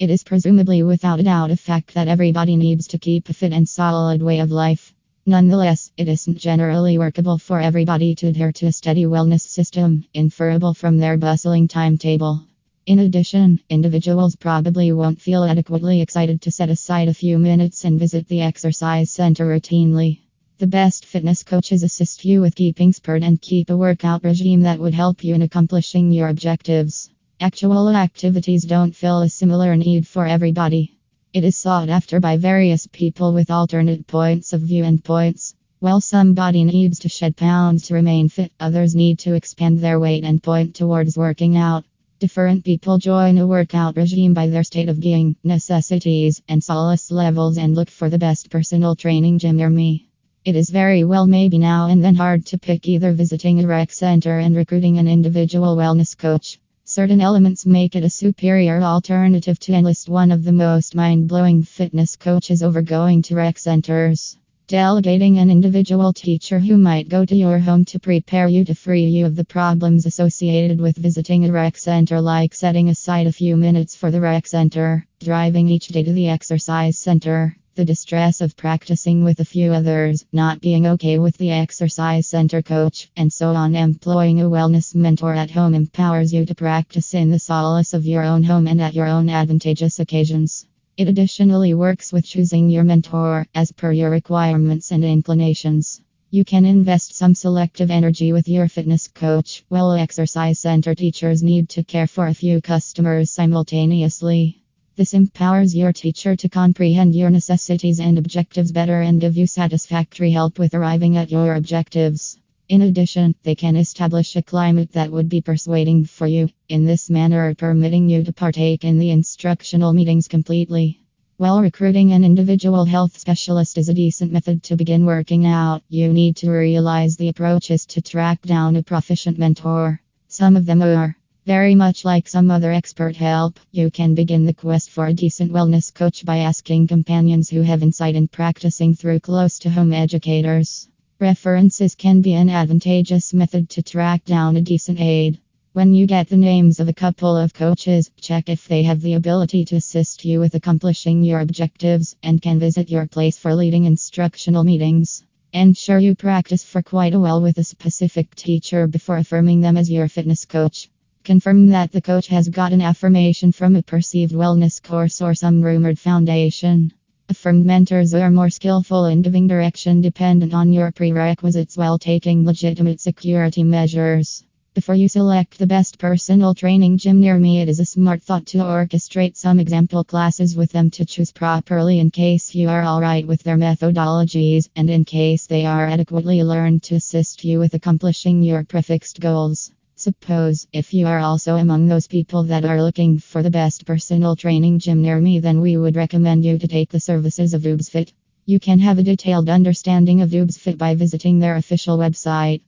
It is presumably without a doubt a fact that everybody needs to keep a fit and solid way of life. Nonetheless, it isn't generally workable for everybody to adhere to a steady wellness system, inferable from their bustling timetable. In addition, individuals probably won't feel adequately excited to set aside a few minutes and visit the exercise center routinely. The best fitness coaches assist you with keeping spurt and keep a workout regime that would help you in accomplishing your objectives. Actual activities don't fill a similar need for everybody. It is sought after by various people with alternate points of view and points. While somebody needs to shed pounds to remain fit, others need to expand their weight and point towards working out. Different people join a workout regime by their state of being, necessities, and solace levels and look for the best personal training gym near me. It is very well maybe now and then hard to pick either visiting a rec center and recruiting an individual wellness coach. Certain elements make it a superior alternative to enlist one of the most mind blowing fitness coaches over going to rec centers. Delegating an individual teacher who might go to your home to prepare you to free you of the problems associated with visiting a rec center, like setting aside a few minutes for the rec center, driving each day to the exercise center, the distress of practicing with a few others, not being okay with the exercise center coach, and so on. Employing a wellness mentor at home empowers you to practice in the solace of your own home and at your own advantageous occasions. It additionally works with choosing your mentor as per your requirements and inclinations. You can invest some selective energy with your fitness coach, while exercise center teachers need to care for a few customers simultaneously. This empowers your teacher to comprehend your necessities and objectives better and give you satisfactory help with arriving at your objectives. In addition, they can establish a climate that would be persuading for you, in this manner, permitting you to partake in the instructional meetings completely. While recruiting an individual health specialist is a decent method to begin working out, you need to realize the approach is to track down a proficient mentor. Some of them are very much like some other expert help, you can begin the quest for a decent wellness coach by asking companions who have insight in practicing through close to home educators. References can be an advantageous method to track down a decent aid. When you get the names of a couple of coaches, check if they have the ability to assist you with accomplishing your objectives and can visit your place for leading instructional meetings. Ensure you practice for quite a while with a specific teacher before affirming them as your fitness coach. Confirm that the coach has gotten affirmation from a perceived wellness course or some rumored foundation. Affirmed mentors are more skillful in giving direction dependent on your prerequisites while taking legitimate security measures. Before you select the best personal training gym near me, it is a smart thought to orchestrate some example classes with them to choose properly in case you are alright with their methodologies and in case they are adequately learned to assist you with accomplishing your prefixed goals. Suppose if you are also among those people that are looking for the best personal training gym near me, then we would recommend you to take the services of DoobzFit. You can have a detailed understanding of DoobzFit by visiting their official website.